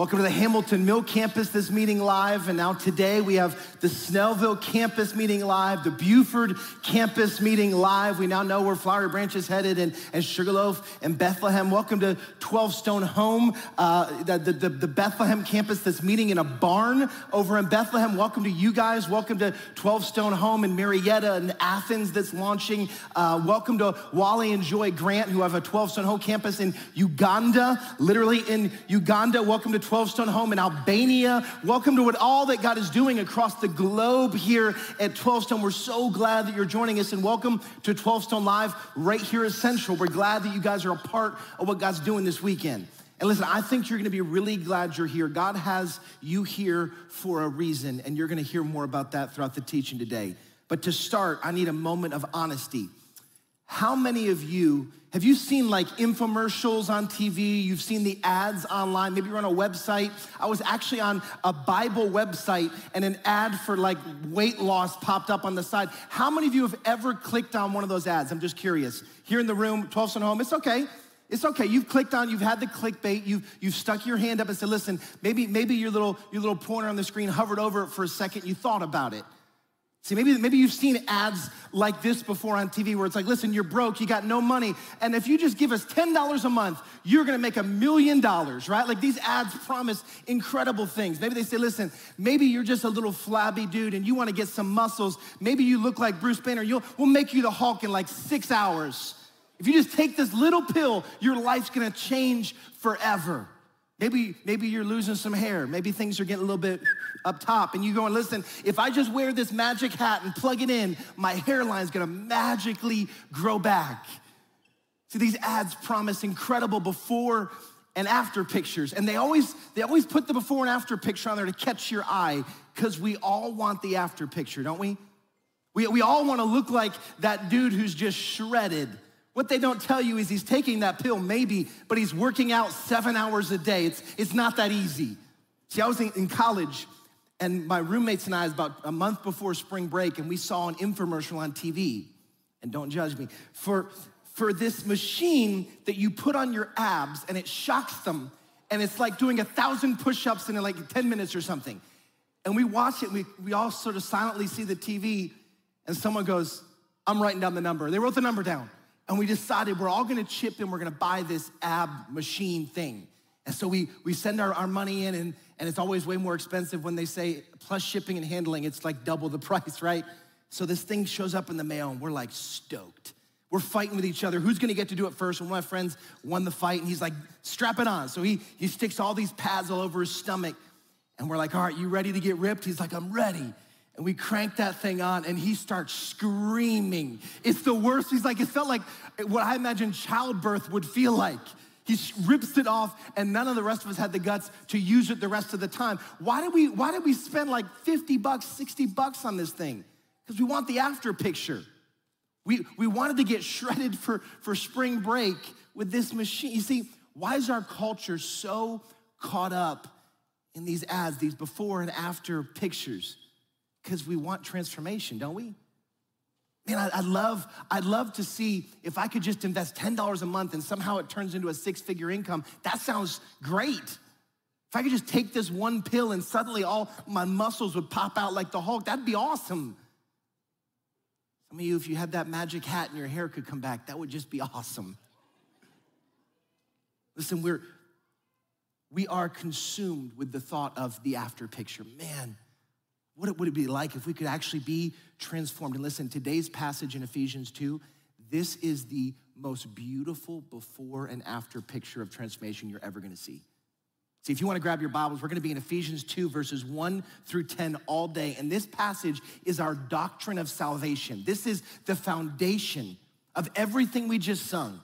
Welcome to the Hamilton Mill campus, this meeting live. And now today we have the Snellville campus meeting live, the Buford campus meeting live. We now know where Flowery Branch is headed and, and Sugarloaf and Bethlehem. Welcome to 12 Stone Home, uh, the, the, the, Bethlehem campus that's meeting in a barn over in Bethlehem. Welcome to you guys. Welcome to 12 Stone Home in Marietta and Athens that's launching. Uh, welcome to Wally and Joy Grant, who have a 12 Stone Home campus in Uganda, literally in Uganda. Welcome to 12 Stone Home in Albania. Welcome to what all that God is doing across the globe here at 12 Stone. We're so glad that you're joining us and welcome to 12 Stone Live right here at Central. We're glad that you guys are a part of what God's doing this weekend. And listen, I think you're gonna be really glad you're here. God has you here for a reason, and you're gonna hear more about that throughout the teaching today. But to start, I need a moment of honesty. How many of you have you seen like infomercials on TV? You've seen the ads online. Maybe you're on a website. I was actually on a Bible website and an ad for like weight loss popped up on the side. How many of you have ever clicked on one of those ads? I'm just curious. Here in the room, 12 Stone Home, it's okay. It's okay. You've clicked on, you've had the clickbait, you've, you've stuck your hand up and said, listen, maybe, maybe your little, your little pointer on the screen hovered over it for a second, you thought about it. See, maybe, maybe you've seen ads like this before on TV where it's like, listen, you're broke, you got no money, and if you just give us $10 a month, you're gonna make a million dollars, right? Like these ads promise incredible things. Maybe they say, listen, maybe you're just a little flabby dude and you wanna get some muscles. Maybe you look like Bruce Banner, you'll, we'll make you the Hulk in like six hours. If you just take this little pill, your life's gonna change forever. Maybe, maybe you're losing some hair. Maybe things are getting a little bit up top, and you go and listen, if I just wear this magic hat and plug it in, my hairline's gonna magically grow back. See, these ads promise incredible before and after pictures, and they always they always put the before and after picture on there to catch your eye, because we all want the after picture, don't we? We, we all wanna look like that dude who's just shredded what they don't tell you is he's taking that pill, maybe, but he's working out seven hours a day. It's, it's not that easy. See, I was in, in college, and my roommates and I, was about a month before spring break, and we saw an infomercial on TV. And don't judge me. For, for this machine that you put on your abs, and it shocks them, and it's like doing a thousand push ups in like 10 minutes or something. And we watch it, we, we all sort of silently see the TV, and someone goes, I'm writing down the number. They wrote the number down and we decided we're all gonna chip in, we're gonna buy this ab machine thing. And so we, we send our, our money in, and, and it's always way more expensive when they say plus shipping and handling, it's like double the price, right? So this thing shows up in the mail, and we're like stoked. We're fighting with each other. Who's gonna get to do it first? And one of my friends won the fight, and he's like, strap it on. So he, he sticks all these pads all over his stomach, and we're like, all right, you ready to get ripped? He's like, I'm ready. And we crank that thing on, and he starts screaming. It's the worst. He's like, it felt like what I imagine childbirth would feel like. He rips it off, and none of the rest of us had the guts to use it the rest of the time. Why did we, why did we spend like 50 bucks, 60 bucks on this thing? Because we want the after picture. We, we wanted to get shredded for, for spring break with this machine. You see, why is our culture so caught up in these ads, these before and after pictures? Because we want transformation, don't we? Man, I, I, love, I'd love to see if I could just invest $10 a month and somehow it turns into a six figure income. That sounds great. If I could just take this one pill and suddenly all my muscles would pop out like the Hulk, that'd be awesome. Some of you, if you had that magic hat and your hair could come back, that would just be awesome. Listen, we're, we are consumed with the thought of the after picture. Man, what would it be like if we could actually be transformed? And listen, today's passage in Ephesians 2, this is the most beautiful before and after picture of transformation you're ever gonna see. See, if you wanna grab your Bibles, we're gonna be in Ephesians 2, verses 1 through 10 all day. And this passage is our doctrine of salvation. This is the foundation of everything we just sung.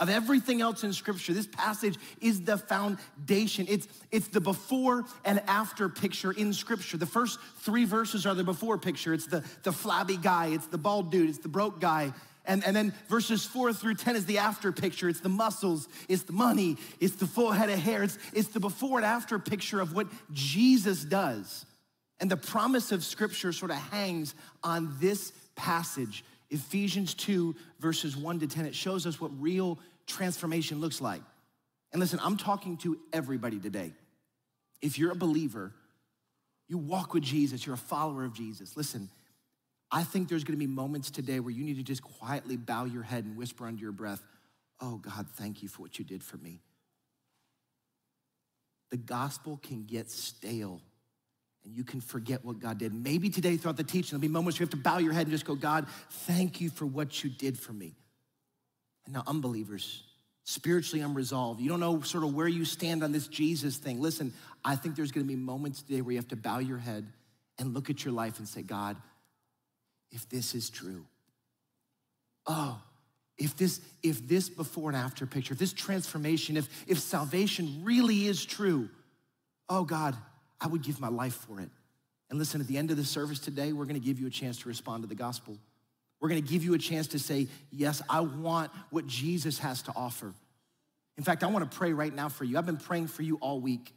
Of everything else in scripture. This passage is the foundation. It's, it's the before and after picture in scripture. The first three verses are the before picture. It's the, the flabby guy, it's the bald dude, it's the broke guy. And, and then verses four through 10 is the after picture. It's the muscles, it's the money, it's the full head of hair. It's, it's the before and after picture of what Jesus does. And the promise of scripture sort of hangs on this passage. Ephesians 2, verses 1 to 10, it shows us what real transformation looks like. And listen, I'm talking to everybody today. If you're a believer, you walk with Jesus, you're a follower of Jesus. Listen, I think there's gonna be moments today where you need to just quietly bow your head and whisper under your breath, Oh God, thank you for what you did for me. The gospel can get stale and you can forget what God did. Maybe today throughout the teaching, there'll be moments where you have to bow your head and just go, God, thank you for what you did for me. And now, unbelievers, spiritually unresolved, you don't know sort of where you stand on this Jesus thing. Listen, I think there's gonna be moments today where you have to bow your head and look at your life and say, God, if this is true, oh, if this, if this before and after picture, if this transformation, if, if salvation really is true, oh God, I would give my life for it. And listen, at the end of the service today, we're gonna give you a chance to respond to the gospel. We're gonna give you a chance to say, Yes, I want what Jesus has to offer. In fact, I wanna pray right now for you. I've been praying for you all week.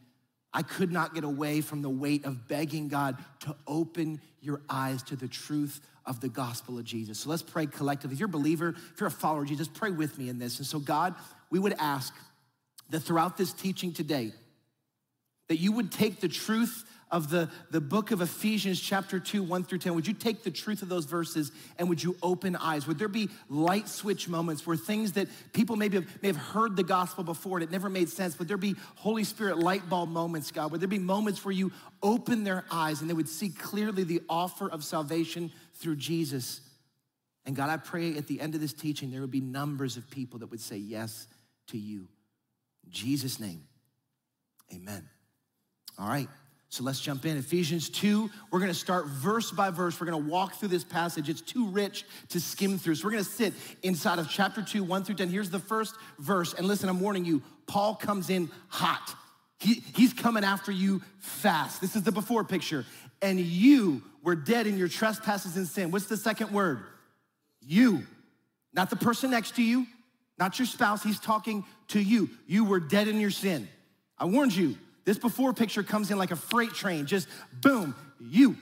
I could not get away from the weight of begging God to open your eyes to the truth of the gospel of Jesus. So let's pray collectively. If you're a believer, if you're a follower of Jesus, pray with me in this. And so, God, we would ask that throughout this teaching today, that you would take the truth of the, the book of Ephesians, chapter 2, 1 through 10, would you take the truth of those verses and would you open eyes? Would there be light switch moments where things that people maybe have, may have heard the gospel before and it never made sense? Would there be Holy Spirit light bulb moments, God? Would there be moments where you open their eyes and they would see clearly the offer of salvation through Jesus? And God, I pray at the end of this teaching, there would be numbers of people that would say yes to you. In Jesus' name, amen. All right. So let's jump in. Ephesians 2, we're gonna start verse by verse. We're gonna walk through this passage. It's too rich to skim through. So we're gonna sit inside of chapter 2, 1 through 10. Here's the first verse. And listen, I'm warning you, Paul comes in hot. He, he's coming after you fast. This is the before picture. And you were dead in your trespasses and sin. What's the second word? You. Not the person next to you, not your spouse. He's talking to you. You were dead in your sin. I warned you. This before picture comes in like a freight train, just boom, you.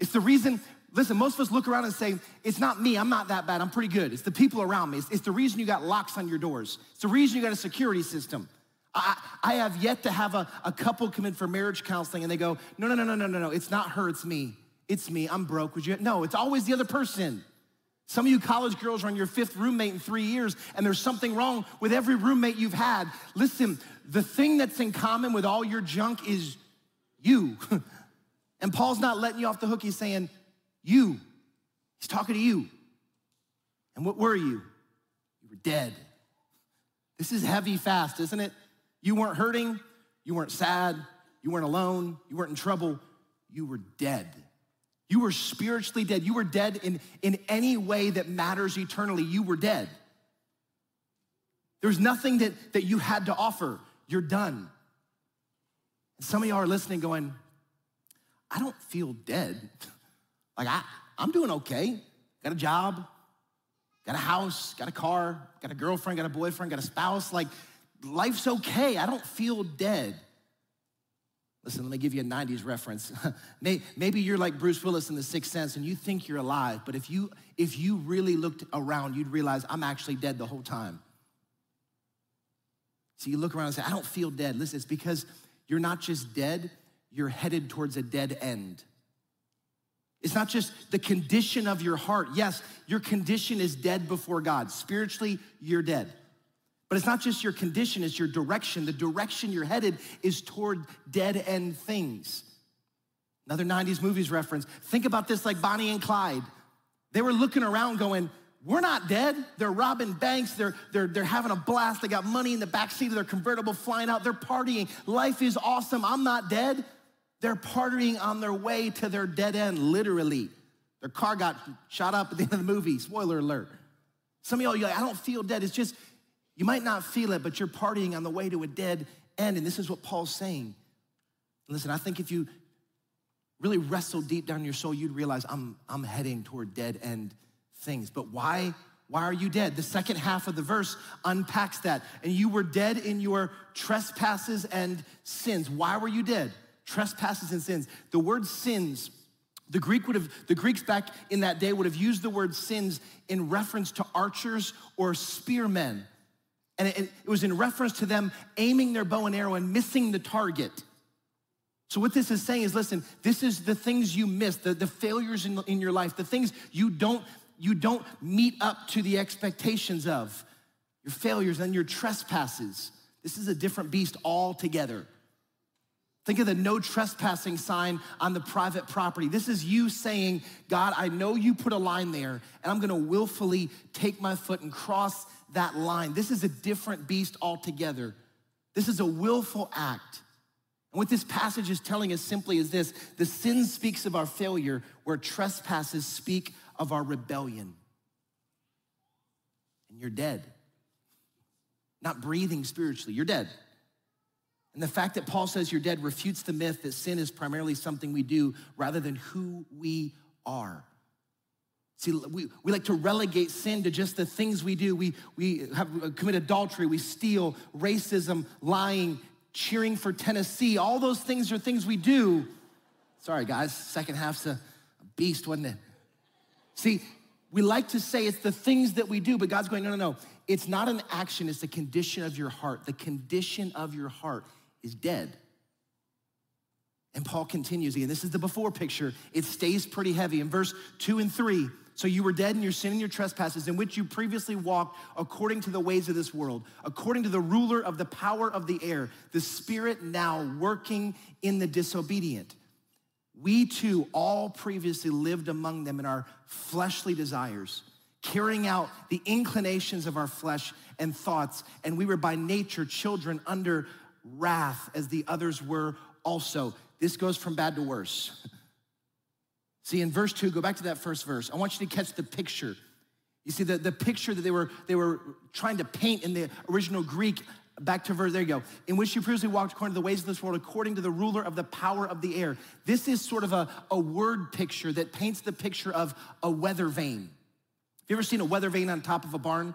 It's the reason, listen, most of us look around and say, it's not me, I'm not that bad, I'm pretty good. It's the people around me. It's, it's the reason you got locks on your doors. It's the reason you got a security system. I, I have yet to have a, a couple come in for marriage counseling and they go, no, no, no, no, no, no, no, it's not her, it's me. It's me, I'm broke. Would you? No, it's always the other person. Some of you college girls are on your fifth roommate in three years, and there's something wrong with every roommate you've had. Listen, the thing that's in common with all your junk is you. and Paul's not letting you off the hook. He's saying, You. He's talking to you. And what were you? You were dead. This is heavy fast, isn't it? You weren't hurting, you weren't sad, you weren't alone, you weren't in trouble, you were dead. You were spiritually dead. You were dead in, in any way that matters eternally. You were dead. There's nothing that, that you had to offer. You're done. And some of y'all are listening going, I don't feel dead. Like, I, I'm doing okay. Got a job, got a house, got a car, got a girlfriend, got a boyfriend, got a spouse. Like, life's okay. I don't feel dead. Listen, let me give you a 90s reference. Maybe you're like Bruce Willis in The Sixth Sense and you think you're alive, but if you, if you really looked around, you'd realize I'm actually dead the whole time. So you look around and say, I don't feel dead. Listen, it's because you're not just dead, you're headed towards a dead end. It's not just the condition of your heart. Yes, your condition is dead before God. Spiritually, you're dead. But it's not just your condition, it's your direction. The direction you're headed is toward dead end things. Another 90s movies reference. Think about this like Bonnie and Clyde. They were looking around going, we're not dead. They're robbing banks. They're, they're, they're having a blast. They got money in the backseat of their convertible flying out. They're partying. Life is awesome. I'm not dead. They're partying on their way to their dead end, literally. Their car got shot up at the end of the movie. Spoiler alert. Some of y'all, you're like, I don't feel dead. It's just You might not feel it, but you're partying on the way to a dead end. And this is what Paul's saying. Listen, I think if you really wrestle deep down in your soul, you'd realize I'm, I'm heading toward dead end things. But why? Why are you dead? The second half of the verse unpacks that. And you were dead in your trespasses and sins. Why were you dead? Trespasses and sins. The word sins, the Greek would have, the Greeks back in that day would have used the word sins in reference to archers or spearmen. And it, it was in reference to them aiming their bow and arrow and missing the target. So, what this is saying is listen, this is the things you miss, the, the failures in, in your life, the things you don't, you don't meet up to the expectations of, your failures and your trespasses. This is a different beast altogether. Think of the no trespassing sign on the private property. This is you saying, God, I know you put a line there, and I'm gonna willfully take my foot and cross that line. This is a different beast altogether. This is a willful act. And what this passage is telling us simply is this the sin speaks of our failure, where trespasses speak of our rebellion. And you're dead. Not breathing spiritually, you're dead. And the fact that Paul says you're dead refutes the myth that sin is primarily something we do rather than who we are. See, we, we like to relegate sin to just the things we do. We, we have uh, commit adultery, we steal, racism, lying, cheering for Tennessee. All those things are things we do. Sorry, guys, second half's a beast, wasn't it? See, we like to say it's the things that we do, but God's going, no, no, no. It's not an action, it's the condition of your heart. The condition of your heart is dead. And Paul continues again. This is the before picture. It stays pretty heavy. In verse two and three, so you were dead in your sin and your trespasses, in which you previously walked according to the ways of this world, according to the ruler of the power of the air, the spirit now working in the disobedient. We too all previously lived among them in our fleshly desires, carrying out the inclinations of our flesh and thoughts, and we were by nature children under wrath as the others were also. This goes from bad to worse. See, in verse two, go back to that first verse. I want you to catch the picture. You see, the, the picture that they were, they were trying to paint in the original Greek, back to verse, there you go, in which you previously walked according to the ways of this world, according to the ruler of the power of the air. This is sort of a, a word picture that paints the picture of a weather vane. Have you ever seen a weather vane on top of a barn?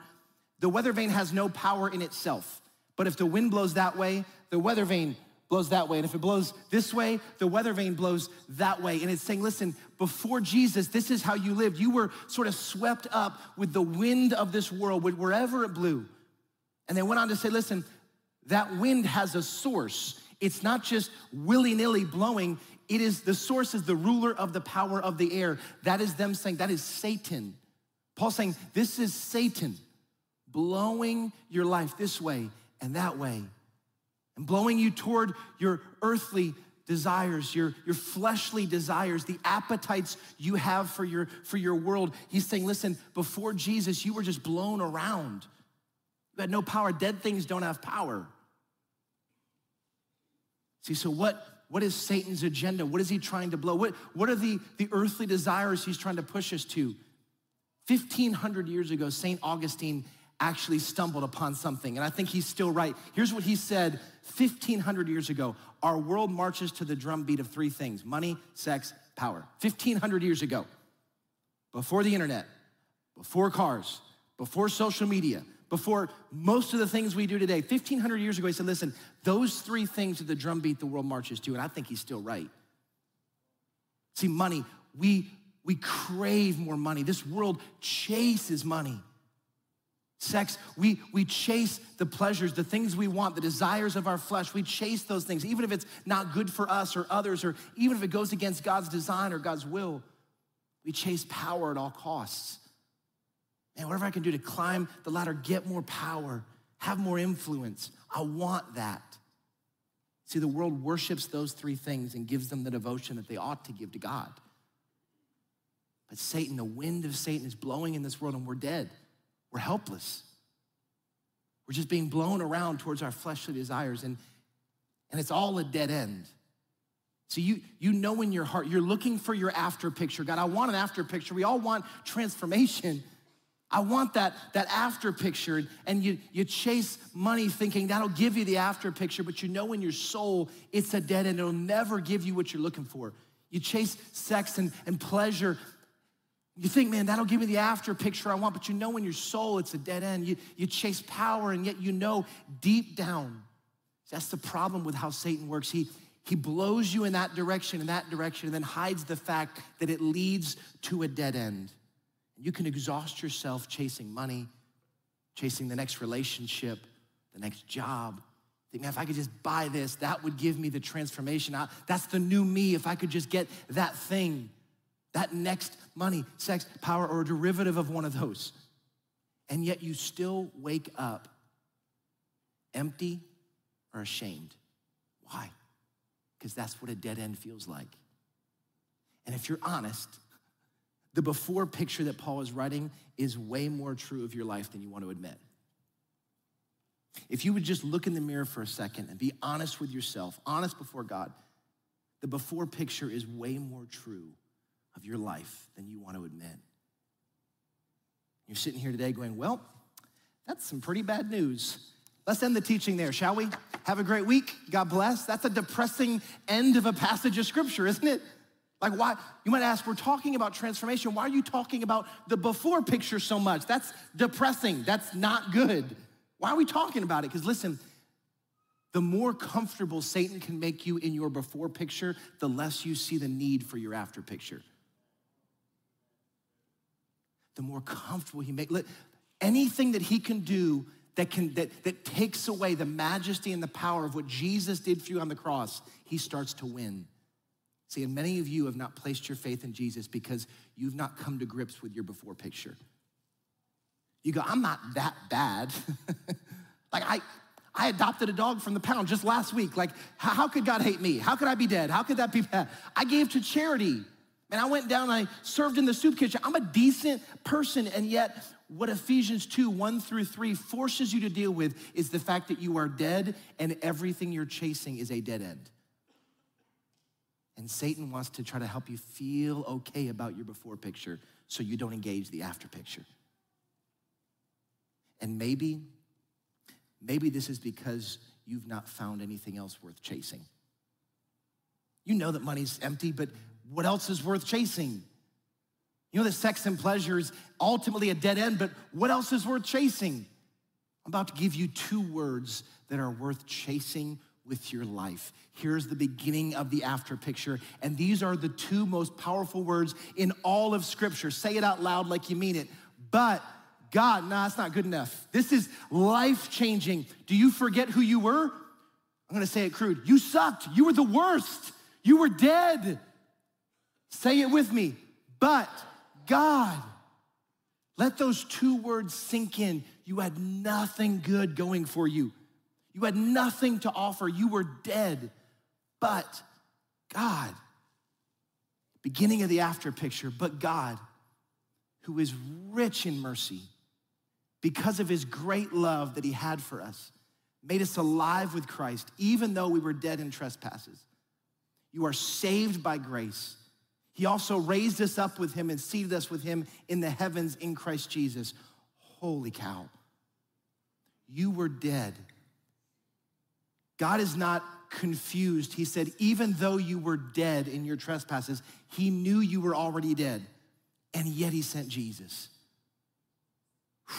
The weather vane has no power in itself. But if the wind blows that way, the weather vane blows that way. And if it blows this way, the weather vane blows that way. And it's saying, listen, before Jesus, this is how you lived. You were sort of swept up with the wind of this world, with wherever it blew. And they went on to say, listen, that wind has a source. It's not just willy nilly blowing. It is the source is the ruler of the power of the air. That is them saying, that is Satan. Paul saying, this is Satan blowing your life this way and that way, and blowing you toward your earthly desires, your, your fleshly desires, the appetites you have for your, for your world. He's saying, listen, before Jesus, you were just blown around. You had no power. Dead things don't have power. See, so what, what is Satan's agenda? What is he trying to blow? What, what are the, the earthly desires he's trying to push us to? 1500 years ago, St. Augustine actually stumbled upon something. And I think he's still right. Here's what he said 1,500 years ago Our world marches to the drumbeat of three things money, sex, power. 1,500 years ago, before the internet, before cars, before social media, before most of the things we do today. 1,500 years ago, he said, listen, those three things are the drumbeat the world marches to. And I think he's still right. See, money, we, we crave more money. This world chases money. Sex, we, we chase the pleasures, the things we want, the desires of our flesh. We chase those things, even if it's not good for us or others, or even if it goes against God's design or God's will. We chase power at all costs. Man, whatever I can do to climb the ladder, get more power, have more influence, I want that. See, the world worships those three things and gives them the devotion that they ought to give to God. But Satan, the wind of Satan is blowing in this world, and we're dead. We're helpless. We're just being blown around towards our fleshly desires, and, and it's all a dead end. So you, you know in your heart, you're looking for your after picture. God, I want an after picture. We all want transformation. I want that, that after picture. And you, you chase money thinking that'll give you the after picture, but you know in your soul it's a dead end. It'll never give you what you're looking for. You chase sex and, and pleasure. You think, man, that'll give me the after picture I want, but you know in your soul it's a dead end. You, you chase power, and yet you know deep down. That's the problem with how Satan works. He, he blows you in that direction, in that direction, and then hides the fact that it leads to a dead end. You can exhaust yourself chasing money, chasing the next relationship, the next job. Think, man, if I could just buy this, that would give me the transformation. That's the new me. If I could just get that thing, that next money, sex, power, or derivative of one of those. And yet you still wake up empty or ashamed. Why? Because that's what a dead end feels like. And if you're honest, the before picture that Paul is writing is way more true of your life than you want to admit. If you would just look in the mirror for a second and be honest with yourself, honest before God, the before picture is way more true of your life than you want to admit. You're sitting here today going, Well, that's some pretty bad news. Let's end the teaching there, shall we? Have a great week. God bless. That's a depressing end of a passage of scripture, isn't it? Like, why? You might ask, we're talking about transformation. Why are you talking about the before picture so much? That's depressing. That's not good. Why are we talking about it? Because listen, the more comfortable Satan can make you in your before picture, the less you see the need for your after picture. The more comfortable he makes anything that he can do that can that, that takes away the majesty and the power of what Jesus did for you on the cross, he starts to win. See, and many of you have not placed your faith in Jesus because you've not come to grips with your before picture. You go, I'm not that bad. like, I, I adopted a dog from the pound just last week. Like, how, how, could God hate me? How could I be dead? How could that be bad? I gave to charity. And I went down, I served in the soup kitchen. I'm a decent person, and yet what Ephesians 2, 1 through 3 forces you to deal with is the fact that you are dead and everything you're chasing is a dead end. And Satan wants to try to help you feel okay about your before picture so you don't engage the after picture. And maybe, maybe this is because you've not found anything else worth chasing. You know that money's empty, but what else is worth chasing? You know that sex and pleasure is ultimately a dead end, but what else is worth chasing? I'm about to give you two words that are worth chasing with your life. Here's the beginning of the after picture. And these are the two most powerful words in all of Scripture. Say it out loud like you mean it. But God, nah, it's not good enough. This is life changing. Do you forget who you were? I'm gonna say it crude. You sucked. You were the worst. You were dead. Say it with me. But God, let those two words sink in. You had nothing good going for you. You had nothing to offer. You were dead. But God, beginning of the after picture, but God, who is rich in mercy, because of his great love that he had for us, made us alive with Christ, even though we were dead in trespasses. You are saved by grace. He also raised us up with him and seated us with him in the heavens in Christ Jesus. Holy cow. You were dead God is not confused. He said, even though you were dead in your trespasses, he knew you were already dead, and yet he sent Jesus.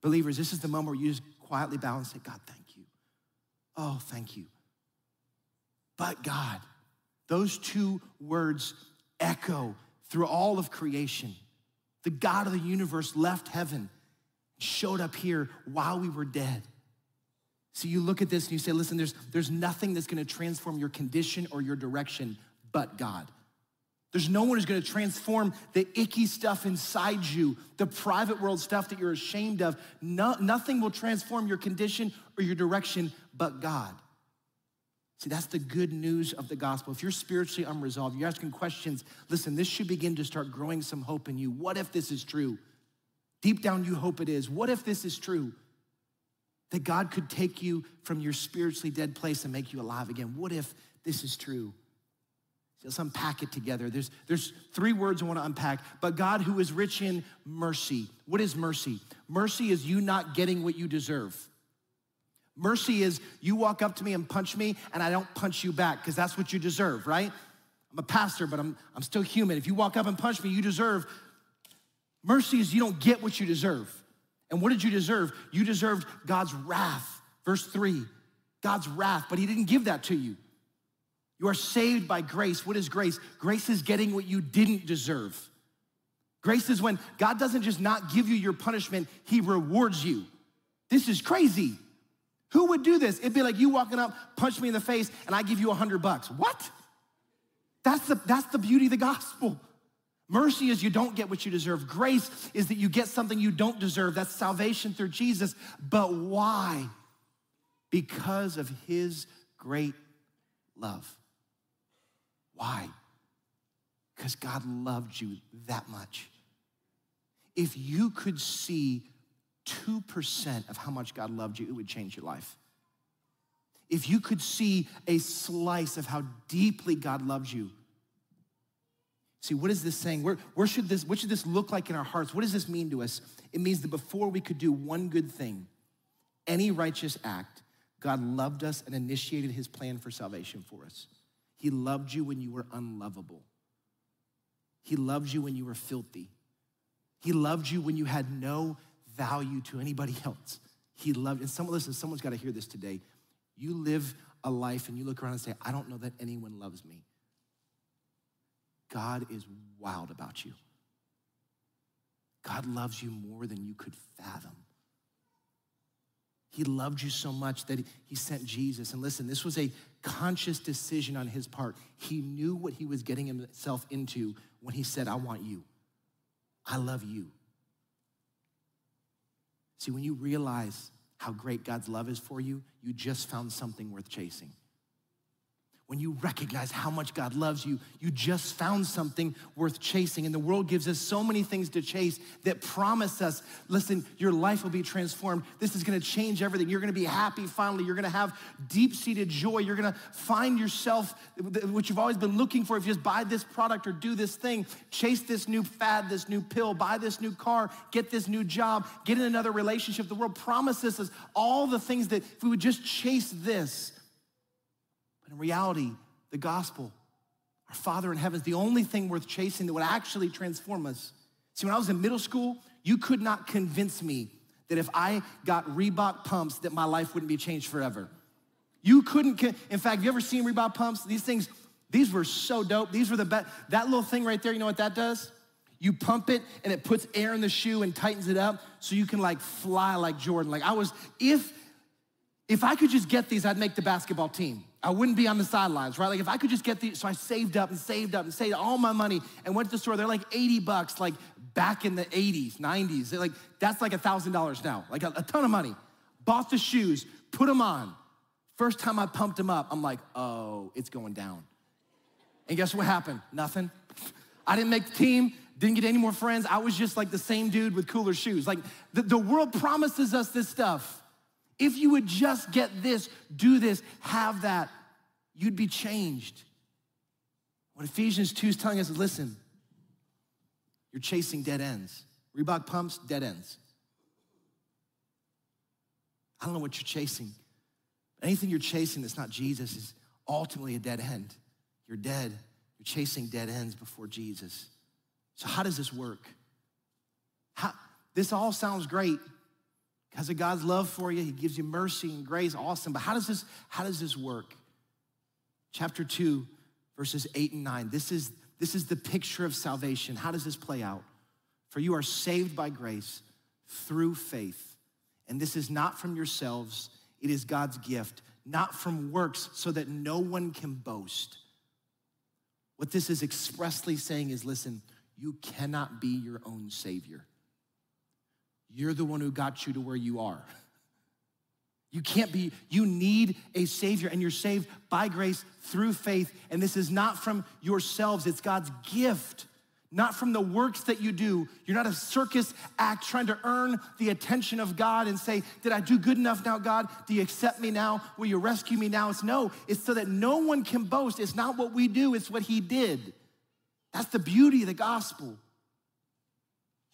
Believers, this is the moment where you just quietly bow and say, God, thank you. Oh, thank you. But God, those two words echo through all of creation. The God of the universe left heaven, showed up here while we were dead. So you look at this and you say, listen, there's, there's nothing that's gonna transform your condition or your direction but God. There's no one who's gonna transform the icky stuff inside you, the private world stuff that you're ashamed of. No, nothing will transform your condition or your direction but God. See, that's the good news of the gospel. If you're spiritually unresolved, you're asking questions, listen, this should begin to start growing some hope in you. What if this is true? Deep down, you hope it is. What if this is true? that God could take you from your spiritually dead place and make you alive again. What if this is true? let's unpack it together. There's, there's three words I want to unpack. But God, who is rich in mercy. What is mercy? Mercy is you not getting what you deserve. Mercy is you walk up to me and punch me, and I don't punch you back because that's what you deserve, right? I'm a pastor, but I'm, I'm still human. If you walk up and punch me, you deserve. Mercy is you don't get what you deserve. And what did you deserve? You deserved God's wrath. Verse three, God's wrath, but He didn't give that to you. You are saved by grace. What is grace? Grace is getting what you didn't deserve. Grace is when God doesn't just not give you your punishment, He rewards you. This is crazy. Who would do this? It'd be like you walking up, punch me in the face, and I give you a hundred bucks. What? That's the, that's the beauty of the gospel. Mercy is you don't get what you deserve. Grace is that you get something you don't deserve. That's salvation through Jesus. But why? Because of his great love. Why? Because God loved you that much. If you could see 2% of how much God loved you, it would change your life. If you could see a slice of how deeply God loves you, See, what is this saying? Where, where should this, what should this look like in our hearts? What does this mean to us? It means that before we could do one good thing, any righteous act, God loved us and initiated his plan for salvation for us. He loved you when you were unlovable. He loved you when you were filthy. He loved you when you had no value to anybody else. He loved, and someone, listen, someone's got to hear this today. You live a life and you look around and say, I don't know that anyone loves me. God is wild about you. God loves you more than you could fathom. He loved you so much that he sent Jesus. And listen, this was a conscious decision on his part. He knew what he was getting himself into when he said, I want you. I love you. See, when you realize how great God's love is for you, you just found something worth chasing when you recognize how much God loves you, you just found something worth chasing. And the world gives us so many things to chase that promise us, listen, your life will be transformed. This is gonna change everything. You're gonna be happy finally. You're gonna have deep seated joy. You're gonna find yourself, what you've always been looking for. If you just buy this product or do this thing, chase this new fad, this new pill, buy this new car, get this new job, get in another relationship. The world promises us all the things that if we would just chase this, in reality, the gospel, our Father in heaven, is the only thing worth chasing that would actually transform us. See, when I was in middle school, you could not convince me that if I got Reebok pumps, that my life wouldn't be changed forever. You couldn't, in fact, have you ever seen Reebok pumps? These things, these were so dope. These were the best. That little thing right there, you know what that does? You pump it and it puts air in the shoe and tightens it up so you can like fly like Jordan. Like I was, if if I could just get these, I'd make the basketball team. I wouldn't be on the sidelines, right? Like if I could just get these, so I saved up and saved up and saved all my money and went to the store. They're like 80 bucks, like back in the 80s, 90s. They're like, that's like a $1,000 now, like a, a ton of money. Bought the shoes, put them on. First time I pumped them up, I'm like, oh, it's going down. And guess what happened? Nothing. I didn't make the team, didn't get any more friends. I was just like the same dude with cooler shoes. Like the, the world promises us this stuff. If you would just get this, do this, have that, you'd be changed. What Ephesians 2 is telling us is listen, you're chasing dead ends. Reebok pumps, dead ends. I don't know what you're chasing. Anything you're chasing that's not Jesus is ultimately a dead end. You're dead. You're chasing dead ends before Jesus. So, how does this work? How, this all sounds great, because of God's love for you, He gives you mercy and grace. Awesome. But how does this, how does this work? Chapter 2, verses 8 and 9. This is, this is the picture of salvation. How does this play out? For you are saved by grace through faith. And this is not from yourselves, it is God's gift, not from works, so that no one can boast. What this is expressly saying is listen, you cannot be your own Savior. You're the one who got you to where you are. You can't be, you need a Savior, and you're saved by grace through faith. And this is not from yourselves, it's God's gift, not from the works that you do. You're not a circus act trying to earn the attention of God and say, Did I do good enough now, God? Do you accept me now? Will you rescue me now? It's no, it's so that no one can boast. It's not what we do, it's what He did. That's the beauty of the gospel.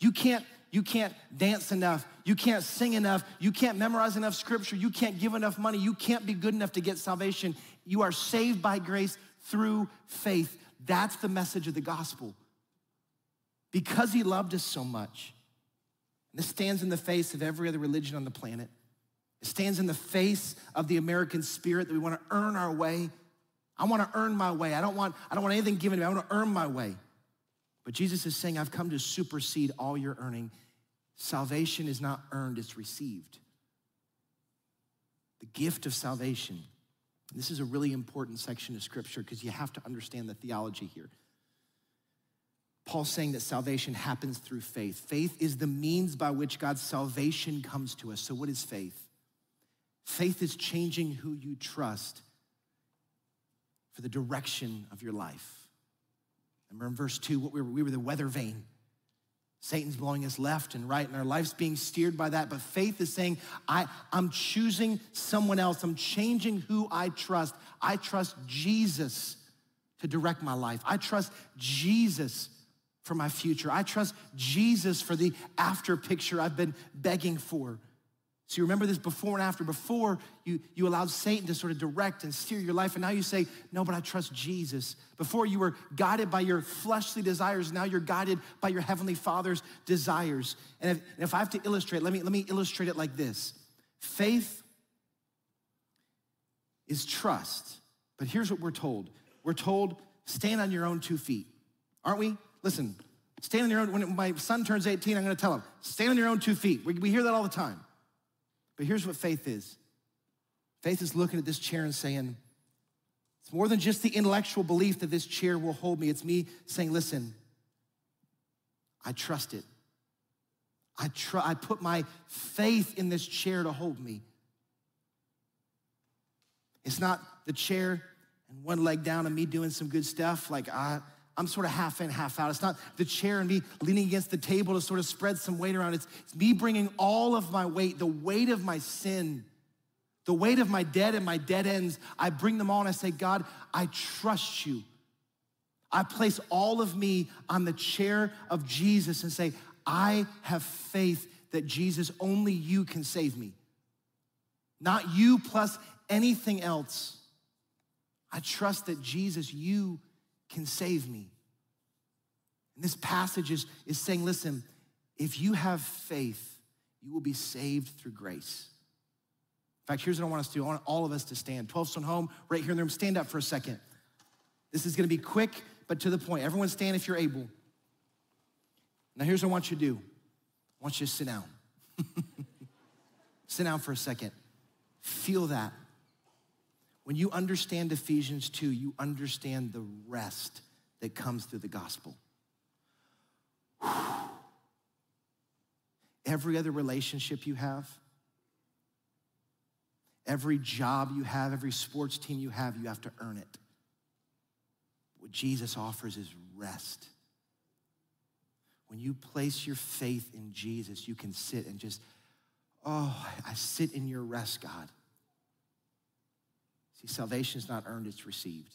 You can't, you can't dance enough. You can't sing enough. You can't memorize enough scripture. You can't give enough money. You can't be good enough to get salvation. You are saved by grace through faith. That's the message of the gospel because he loved us so much. And this stands in the face of every other religion on the planet. It stands in the face of the American spirit that we want to earn our way. I want to earn my way. I don't want, I don't want anything given to me. I want to earn my way. But Jesus is saying, I've come to supersede all your earning. Salvation is not earned, it's received. The gift of salvation. This is a really important section of scripture because you have to understand the theology here. Paul's saying that salvation happens through faith. Faith is the means by which God's salvation comes to us. So, what is faith? Faith is changing who you trust for the direction of your life. Remember in verse 2, what we were, we were the weather vane. Satan's blowing us left and right, and our life's being steered by that. But faith is saying, I, I'm choosing someone else. I'm changing who I trust. I trust Jesus to direct my life. I trust Jesus for my future. I trust Jesus for the after picture I've been begging for. So you remember this before and after. Before, you, you allowed Satan to sort of direct and steer your life, and now you say, No, but I trust Jesus. Before, you were guided by your fleshly desires. Now you're guided by your heavenly Father's desires. And if, and if I have to illustrate, let me, let me illustrate it like this faith is trust. But here's what we're told we're told, stand on your own two feet. Aren't we? Listen, stand on your own. When my son turns 18, I'm going to tell him, stand on your own two feet. We, we hear that all the time. But here's what faith is faith is looking at this chair and saying, it's more than just the intellectual belief that this chair will hold me. It's me saying, listen, I trust it. I, tr- I put my faith in this chair to hold me. It's not the chair and one leg down and me doing some good stuff. Like, I, I'm sort of half in, half out. It's not the chair and me leaning against the table to sort of spread some weight around. It's, it's me bringing all of my weight, the weight of my sin, the weight of my dead and my dead ends. I bring them all and I say, God, I trust you. I place all of me on the chair of Jesus and say, I have faith that Jesus, only you can save me. Not you plus anything else. I trust that Jesus, you can save me. And this passage is, is saying, listen, if you have faith, you will be saved through grace. In fact, here's what I want us to do. I want all of us to stand. 12 Stone Home, right here in the room. Stand up for a second. This is gonna be quick, but to the point. Everyone stand if you're able. Now, here's what I want you to do I want you to sit down. sit down for a second. Feel that. When you understand Ephesians 2, you understand the rest that comes through the gospel. Every other relationship you have, every job you have, every sports team you have, you have to earn it. What Jesus offers is rest. When you place your faith in Jesus, you can sit and just, oh, I sit in your rest, God. See, salvation is not earned, it's received.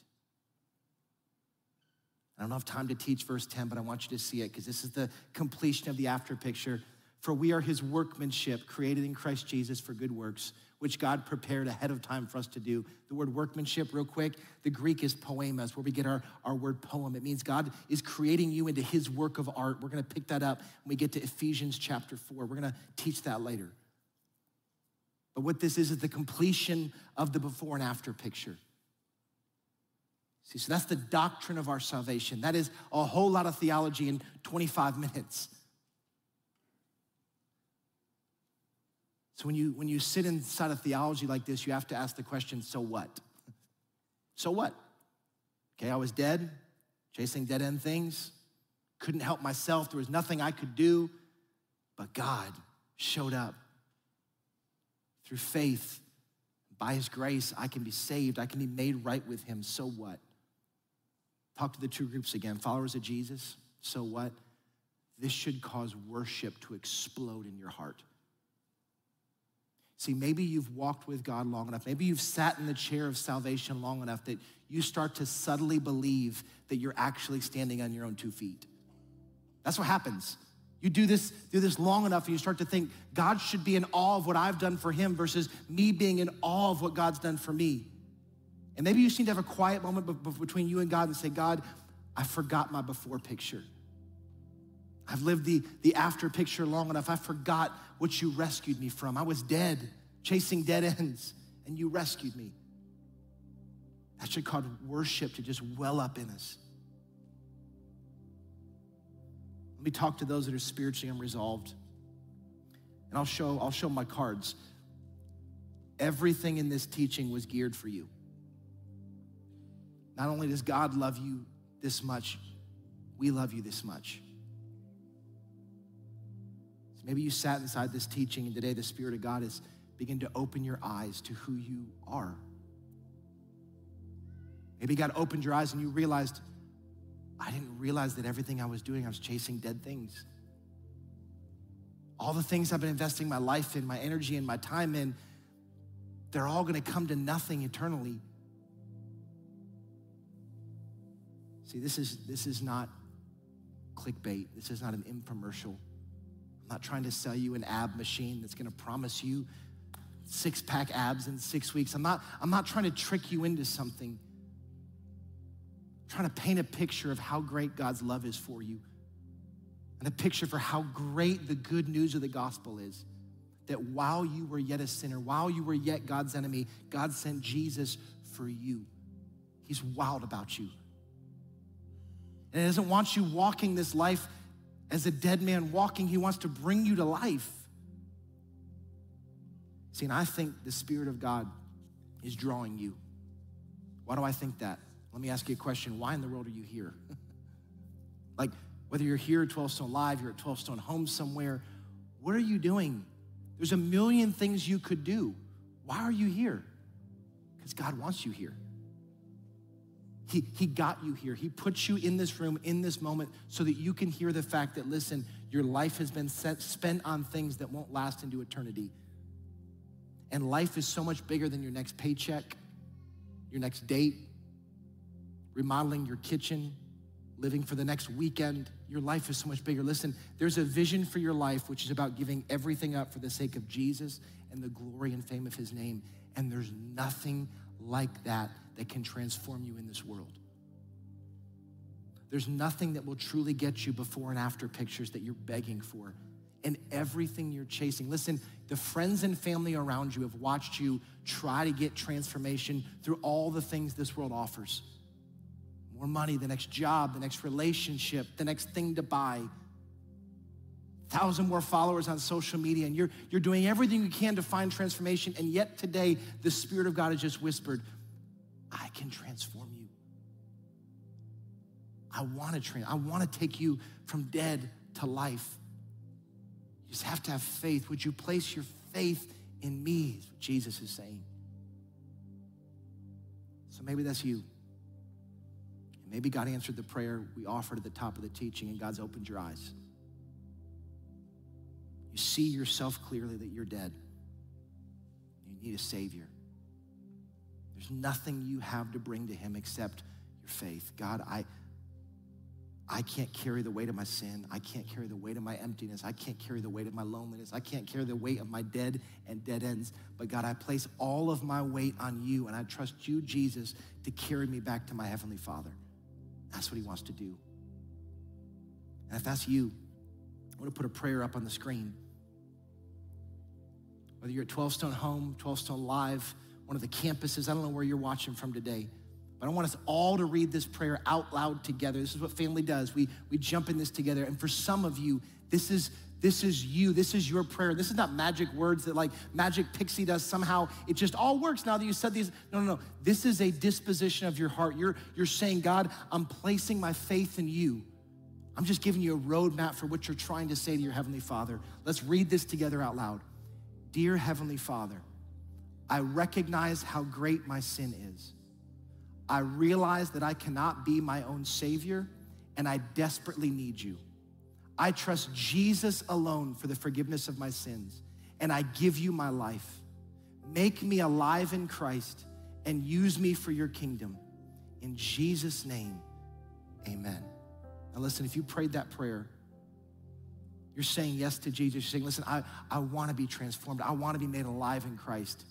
I don't have time to teach verse 10, but I want you to see it because this is the completion of the after picture. For we are his workmanship, created in Christ Jesus for good works, which God prepared ahead of time for us to do. The word workmanship, real quick, the Greek is poemas, where we get our, our word poem. It means God is creating you into his work of art. We're gonna pick that up when we get to Ephesians chapter 4. We're gonna teach that later. But what this is is the completion of the before and after picture. See, so that's the doctrine of our salvation. That is a whole lot of theology in 25 minutes. So when you when you sit inside of theology like this, you have to ask the question, so what? So what? Okay, I was dead, chasing dead end things, couldn't help myself, there was nothing I could do, but God showed up through faith, by his grace, I can be saved. I can be made right with him. So what? Talk to the two groups again followers of Jesus, So what? This should cause worship to explode in your heart. See, maybe you've walked with God long enough. Maybe you've sat in the chair of salvation long enough that you start to subtly believe that you're actually standing on your own two feet. That's what happens. You do this, do this long enough, and you start to think God should be in awe of what I've done for him versus me being in awe of what God's done for me. And maybe you just need to have a quiet moment between you and God and say, God, I forgot my before picture. I've lived the, the after picture long enough. I forgot what you rescued me from. I was dead, chasing dead ends, and you rescued me. That should cause worship to just well up in us. Let me talk to those that are spiritually unresolved. And I'll show, I'll show my cards. Everything in this teaching was geared for you. Not only does God love you this much, we love you this much. Maybe you sat inside this teaching, and today the Spirit of God is begin to open your eyes to who you are. Maybe God opened your eyes and you realized, I didn't realize that everything I was doing, I was chasing dead things. All the things I've been investing my life in, my energy and my time in, they're all gonna come to nothing eternally. See, this is, this is not clickbait. This is not an infomercial. I'm not trying to sell you an ab machine that's gonna promise you six pack abs in six weeks. I'm not, I'm not trying to trick you into something. Trying to paint a picture of how great God's love is for you and a picture for how great the good news of the gospel is. That while you were yet a sinner, while you were yet God's enemy, God sent Jesus for you. He's wild about you. And He doesn't want you walking this life as a dead man walking, he wants to bring you to life. See, and I think the Spirit of God is drawing you. Why do I think that? Let me ask you a question. Why in the world are you here? like, whether you're here at 12 Stone Live, you're at 12 Stone Home somewhere, what are you doing? There's a million things you could do. Why are you here? Because God wants you here. He, he got you here. He put you in this room, in this moment, so that you can hear the fact that, listen, your life has been set, spent on things that won't last into eternity. And life is so much bigger than your next paycheck, your next date, remodeling your kitchen, living for the next weekend. Your life is so much bigger. Listen, there's a vision for your life which is about giving everything up for the sake of Jesus and the glory and fame of his name. And there's nothing like that that can transform you in this world. There's nothing that will truly get you before and after pictures that you're begging for and everything you're chasing. Listen, the friends and family around you have watched you try to get transformation through all the things this world offers more money, the next job, the next relationship, the next thing to buy. Thousand more followers on social media, and you're, you're doing everything you can to find transformation. And yet today, the Spirit of God has just whispered, I can transform you. I want to train. I want to take you from dead to life. You just have to have faith. Would you place your faith in me? Is what Jesus is saying. So maybe that's you. Maybe God answered the prayer we offered at the top of the teaching, and God's opened your eyes. You see yourself clearly that you're dead. You need a Savior. There's nothing you have to bring to him except your faith. God, I, I can't carry the weight of my sin. I can't carry the weight of my emptiness. I can't carry the weight of my loneliness. I can't carry the weight of my dead and dead ends. But God, I place all of my weight on you and I trust you, Jesus, to carry me back to my Heavenly Father. That's what He wants to do. And if that's you, I want to put a prayer up on the screen. Whether you're at 12 Stone Home, 12 Stone Live, one of the campuses. I don't know where you're watching from today, but I want us all to read this prayer out loud together. This is what family does. We, we jump in this together. And for some of you, this is this is you. This is your prayer. This is not magic words that like magic pixie does somehow. It just all works now that you said these. No, no, no. This is a disposition of your heart. You're, you're saying, God, I'm placing my faith in you. I'm just giving you a roadmap for what you're trying to say to your Heavenly Father. Let's read this together out loud. Dear Heavenly Father, I recognize how great my sin is. I realize that I cannot be my own Savior and I desperately need you. I trust Jesus alone for the forgiveness of my sins, and I give you my life. Make me alive in Christ and use me for your kingdom. In Jesus' name, amen. Now, listen, if you prayed that prayer, you're saying yes to Jesus. You're saying, listen, I, I want to be transformed. I want to be made alive in Christ.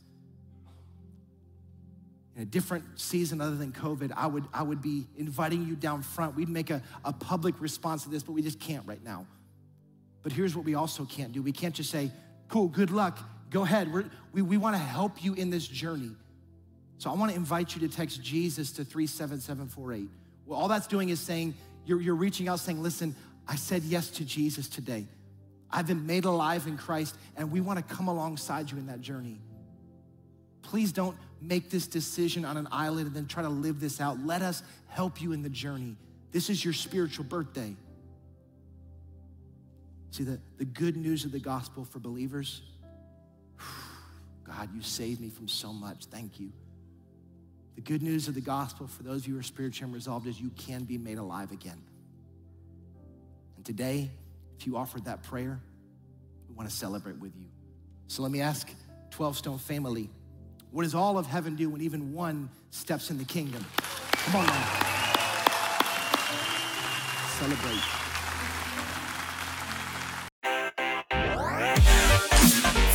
In a different season other than COVID, I would, I would be inviting you down front. We'd make a, a public response to this, but we just can't right now. But here's what we also can't do we can't just say, cool, good luck, go ahead. We're, we we want to help you in this journey. So I want to invite you to text Jesus to 37748. Well, all that's doing is saying, you're, you're reaching out saying, listen, I said yes to Jesus today. I've been made alive in Christ, and we want to come alongside you in that journey. Please don't make this decision on an island and then try to live this out. Let us help you in the journey. This is your spiritual birthday. See, the, the good news of the gospel for believers God, you saved me from so much. Thank you. The good news of the gospel for those of you who are spiritually unresolved is you can be made alive again. And today, if you offered that prayer, we want to celebrate with you. So let me ask 12 Stone family, what does all of heaven do when even one steps in the kingdom? Come on now. Celebrate.